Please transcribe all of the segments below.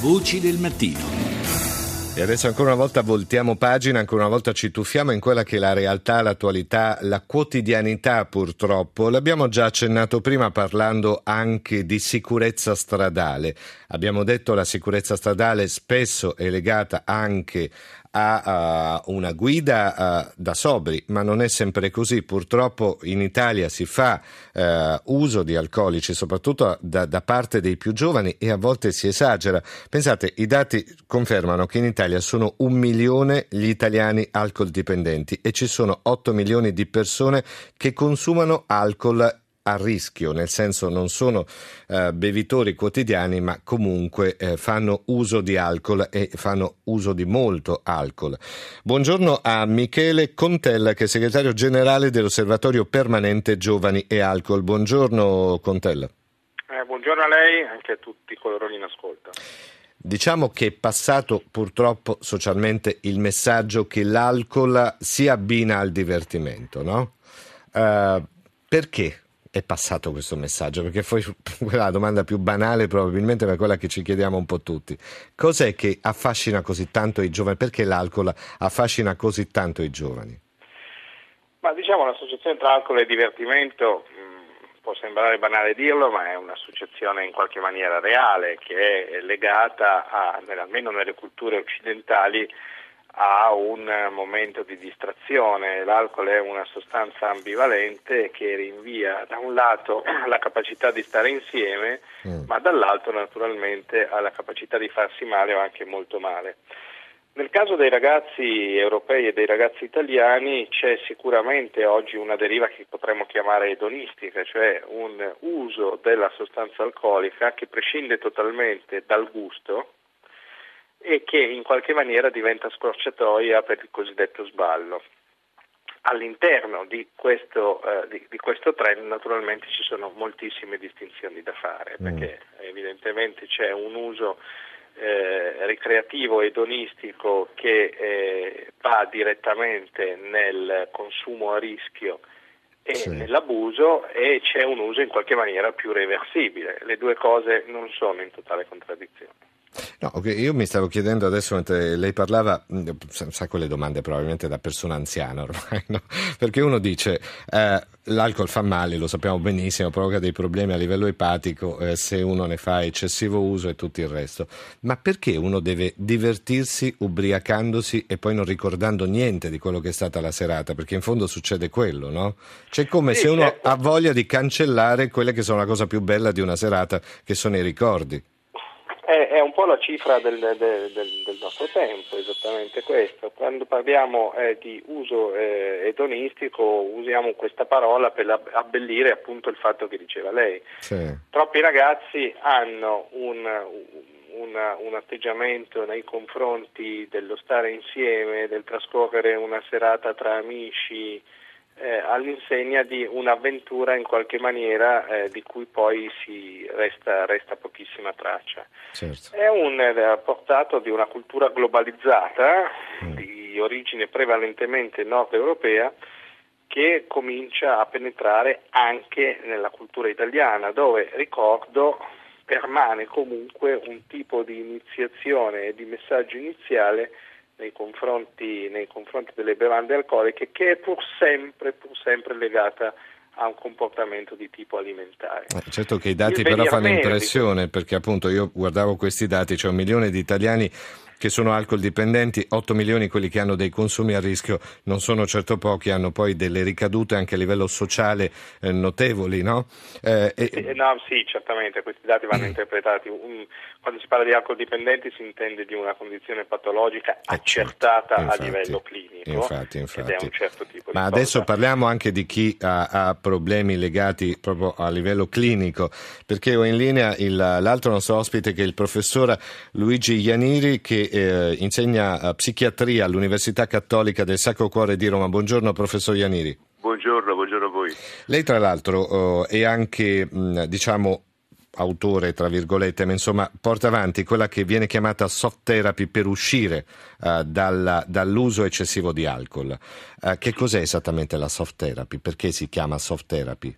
Voci del mattino. E adesso ancora una volta voltiamo pagina, ancora una volta ci tuffiamo in quella che è la realtà, l'attualità, la quotidianità purtroppo. L'abbiamo già accennato prima parlando anche di sicurezza stradale. Abbiamo detto che la sicurezza stradale spesso è legata anche a uh, una guida uh, da sobri, ma non è sempre così. Purtroppo in Italia si fa uh, uso di alcolici, soprattutto da, da, parte dei più giovani, e a volte si esagera. Pensate, i dati confermano che in Italia sono un milione gli italiani alcol dipendenti e ci sono 8 milioni di persone che consumano alcol a rischio, nel senso non sono eh, bevitori quotidiani, ma comunque eh, fanno uso di alcol e fanno uso di molto alcol. Buongiorno a Michele Contella, che è segretario generale dell'Osservatorio Permanente Giovani e Alcol. Buongiorno Contella. Eh, buongiorno a lei e anche a tutti coloro che in ascolta. Diciamo che è passato purtroppo socialmente il messaggio che l'alcol si abbina al divertimento, no? Uh, perché è passato questo messaggio? Perché poi la domanda più banale probabilmente è quella che ci chiediamo un po' tutti. Cos'è che affascina così tanto i giovani? Perché l'alcol affascina così tanto i giovani? Ma diciamo l'associazione tra alcol e divertimento mm, può sembrare banale dirlo, ma è un'associazione in qualche maniera reale che è legata a, almeno nelle culture occidentali a un momento di distrazione. L'alcol è una sostanza ambivalente che rinvia da un lato alla capacità di stare insieme, mm. ma dall'altro naturalmente alla capacità di farsi male o anche molto male. Nel caso dei ragazzi europei e dei ragazzi italiani c'è sicuramente oggi una deriva che potremmo chiamare edonistica, cioè un uso della sostanza alcolica che prescinde totalmente dal gusto, e che in qualche maniera diventa scorciatoia per il cosiddetto sballo. All'interno di questo, eh, di, di questo, trend naturalmente ci sono moltissime distinzioni da fare, mm. perché evidentemente c'è un uso eh, ricreativo edonistico che eh, va direttamente nel consumo a rischio e sì. nell'abuso e c'è un uso in qualche maniera più reversibile. Le due cose non sono in totale contraddizione. No, okay, io mi stavo chiedendo adesso mentre lei parlava, mm, sa quelle domande probabilmente da persona anziana ormai, no? Perché uno dice eh, l'alcol fa male, lo sappiamo benissimo, provoca dei problemi a livello epatico eh, se uno ne fa eccessivo uso e tutto il resto. Ma perché uno deve divertirsi ubriacandosi e poi non ricordando niente di quello che è stata la serata? Perché in fondo succede quello, no? C'è come sì, se uno certo. ha voglia di cancellare quelle che sono la cosa più bella di una serata, che sono i ricordi. Po' la cifra del, del, del, del, nostro tempo, esattamente questo. Quando parliamo eh, di uso eh, edonistico usiamo questa parola per abbellire appunto il fatto che diceva lei. Sì. Troppi ragazzi hanno un, un, un atteggiamento nei confronti dello stare insieme, del trascorrere una serata tra amici, eh, all'insegna di un'avventura in qualche maniera eh, di cui poi si resta, resta pochissima traccia. Certo. È un eh, portato di una cultura globalizzata mm. di origine prevalentemente nord europea che comincia a penetrare anche nella cultura italiana, dove ricordo permane comunque un tipo di iniziazione e di messaggio iniziale nei confronti, nei confronti delle bevande alcoliche che è pur sempre, pur sempre legata a un comportamento di tipo alimentare. Eh, certo che i dati però fanno impressione perché appunto io guardavo questi dati, c'è un milione di italiani che sono alcol dipendenti, 8 milioni quelli che hanno dei consumi a rischio, non sono certo pochi, hanno poi delle ricadute anche a livello sociale eh, notevoli, no? Eh, e... no? Sì, certamente, questi dati vanno mm. interpretati. Un, quando si parla di alcol dipendenti si intende di una condizione patologica eh, certo, accertata infatti, a livello clinico. Infatti, infatti. Certo Ma adesso parliamo anche di chi ha, ha, problemi legati proprio a livello clinico, perché ho in linea il, l'altro nostro ospite che è il professor Luigi Ianiri che eh, insegna eh, psichiatria all'Università Cattolica del Sacro Cuore di Roma. Buongiorno professor Ianiri. Buongiorno, buongiorno a voi. Lei tra l'altro eh, è anche, diciamo, autore, tra virgolette, ma insomma porta avanti quella che viene chiamata soft therapy per uscire uh, dalla, dall'uso eccessivo di alcol. Uh, che cos'è esattamente la soft therapy? Perché si chiama soft therapy?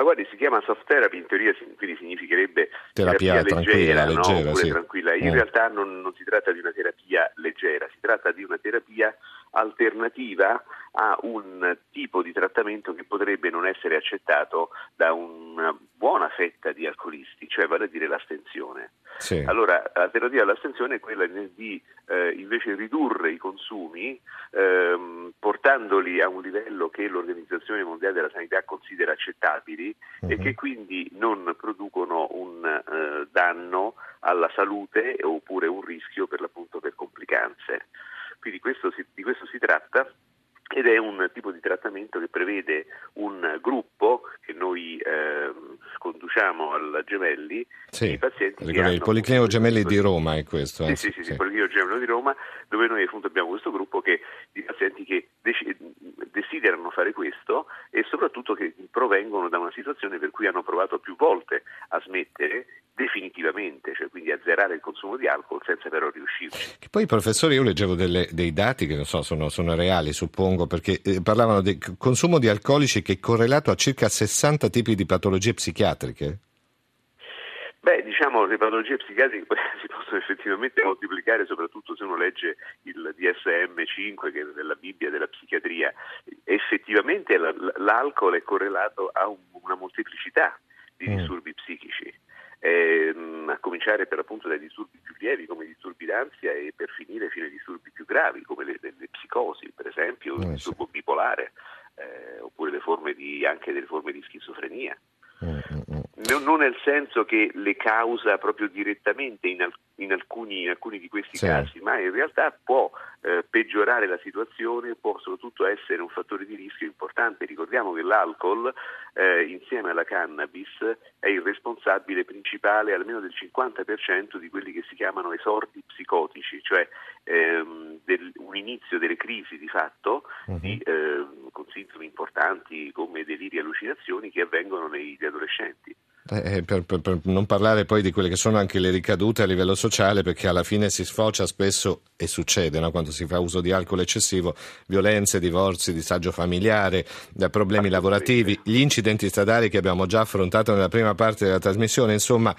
Ma guardi, si chiama soft therapy, in teoria quindi significherebbe terapia, terapia leggera, leggera, no? Oppure sì. tranquilla. In mm. realtà non, non si tratta di una terapia leggera, si tratta di una terapia alternativa a un tipo di trattamento che potrebbe non essere accettato da una buona fetta di alcolisti, cioè vale a dire l'astensione. Sì. Allora, l'alternativa all'astensione è quella di eh, invece ridurre i consumi ehm, portandoli a un livello che l'Organizzazione Mondiale della Sanità considera accettabili uh-huh. e mhm. che quindi non producono un eh, danno alla salute oppure un rischio per l'appunto per complicanze. Quindi questo si, di questo si tratta ed è un tipo di trattamento che prevede un gruppo che noi eh, conduciamo al Gemelli sì, di pazienti ricordo, il Policlinico Gemelli di Roma è questo sì, eh? sì, sì, sì, sì, il Policlinico Gemelli di Roma dove noi appunto abbiamo questo gruppo che, di pazienti che dec- desiderano fare questo e soprattutto che provengono da una situazione per cui hanno provato più volte a smettere definitivamente, cioè quindi azzerare il consumo di alcol senza però riuscirci. Che poi professore io leggevo delle, dei dati che non so, sono, sono reali suppongo, perché eh, parlavano del consumo di alcolici che è correlato a circa 60 tipi di patologie psichiatriche. Beh, diciamo le patologie psichiatriche si possono effettivamente moltiplicare, soprattutto se uno legge il DSM-5 che è della Bibbia della psichiatria. Effettivamente l'alcol è correlato a una molteplicità di mm. disturbi psichici ehm, a cominciare per appunto dai disturbi più lievi come i disturbi d'ansia e per finire fino ai disturbi più gravi come le psicosi, per esempio, il eh, disturbo sì. bipolare, eh, oppure le forme di, anche delle forme di schizofrenia. Mm, mm, mm. Non nel senso che le causa proprio direttamente in, al- in, alcuni, in alcuni, di questi sì. casi, ma in realtà può eh, peggiorare la situazione, può soprattutto essere un fattore di rischio importante. Ricordiamo che l'alcol, eh, insieme alla cannabis, è il responsabile principale almeno del 50% di quelli che si chiamano esordi psicotici, cioè ehm, del, un inizio delle crisi di fatto uh-huh. di, eh, con sintomi importanti come deliri e allucinazioni che avvengono negli adolescenti. Eh, eh, per, per, per, non parlare poi di quelle che sono anche le ricadute a livello sociale, perché alla fine si sfocia spesso e succede no? quando si fa uso di alcol eccessivo, violenze, divorzi, disagio familiare, problemi lavorativi, gli incidenti stradali che abbiamo già affrontato nella prima parte della trasmissione, insomma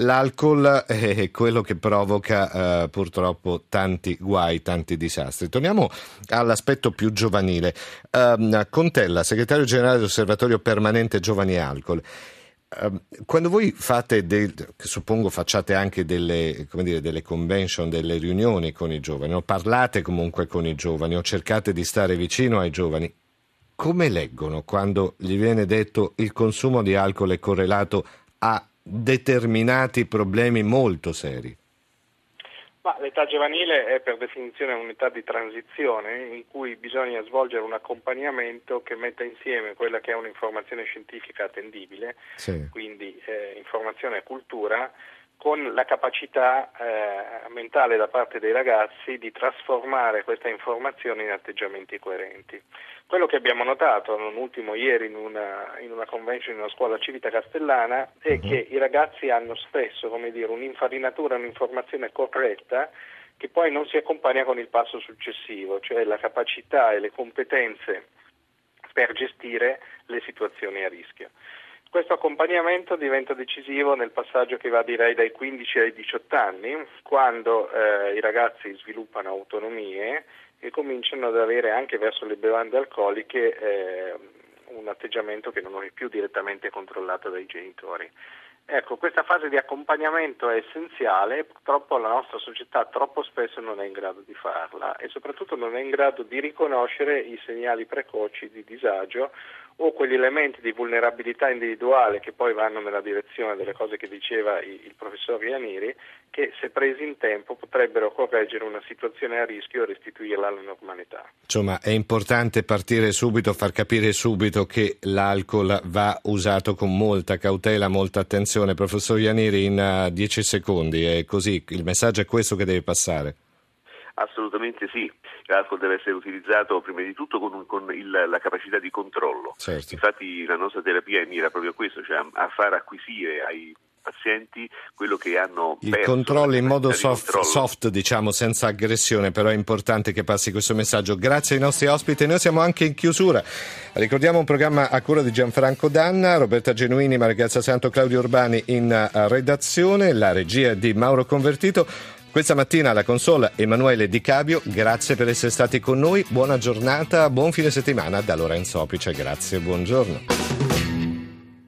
l'alcol è quello che provoca eh, purtroppo tanti guai, tanti disastri. Torniamo all'aspetto più giovanile. Uh, Contella, segretario generale dell'Osservatorio Permanente Giovani e Alcol. Ehm, quando voi fate, del, suppongo facciate anche delle, dire, delle, convention, delle riunioni con i giovani, o parlate comunque con i giovani, o cercate di stare vicino ai giovani, come leggono quando gli viene detto il consumo di alcol è correlato a determinati problemi molto seri? Ma l'età giovanile è per definizione un'età di transizione in cui bisogna svolgere un accompagnamento che metta insieme quella che è un'informazione scientifica attendibile, sì. quindi eh, informazione e cultura, con la capacità eh, mentale da parte dei ragazzi di trasformare questa informazione in atteggiamenti coerenti. Quello che abbiamo notato, non ultimo ieri in una, in una convention in una scuola civita castellana, è uh-huh. che i ragazzi hanno spesso dire, un'infarinatura, un'informazione corretta che poi non si accompagna con il passo successivo, cioè la capacità e le competenze per gestire le situazioni a rischio. Questo accompagnamento diventa decisivo nel passaggio che va direi dai 15 ai 18 anni, quando eh, i ragazzi sviluppano autonomie e cominciano ad avere anche verso le bevande alcoliche eh, un atteggiamento che non è più direttamente controllato dai genitori. Ecco, questa fase di accompagnamento è essenziale, purtroppo la nostra società troppo spesso non è in grado di farla e soprattutto non è in grado di riconoscere i segnali precoci di disagio o quegli elementi di vulnerabilità individuale che poi vanno nella direzione delle cose che diceva il professor Ianiri, che se presi in tempo potrebbero correggere una situazione a rischio e restituirla alla normalità. Insomma, è importante partire subito, far capire subito che l'alcol va usato con molta cautela, molta attenzione. Professor Ianiri, in 10 uh, secondi, è così, il messaggio è questo che deve passare. Assolutamente sì, l'alcol deve essere utilizzato prima di tutto con, con il, la capacità di controllo. Certo. Infatti la nostra terapia mira proprio a questo, cioè a, far acquisire ai pazienti quello che hanno il controllo in modo soft, soft, diciamo senza aggressione però è importante che passi questo messaggio. Grazie ai nostri ospiti noi siamo anche in chiusura. Ricordiamo un programma a cura di Gianfranco Danna Roberta Genuini Margazza Santo Claudio Urbani in eh, redazione la regia di Mauro Convertito questa mattina alla console Emanuele Di Cabio, grazie per essere stati con noi, buona giornata, buon fine settimana da Lorenzo Opice, grazie, buongiorno.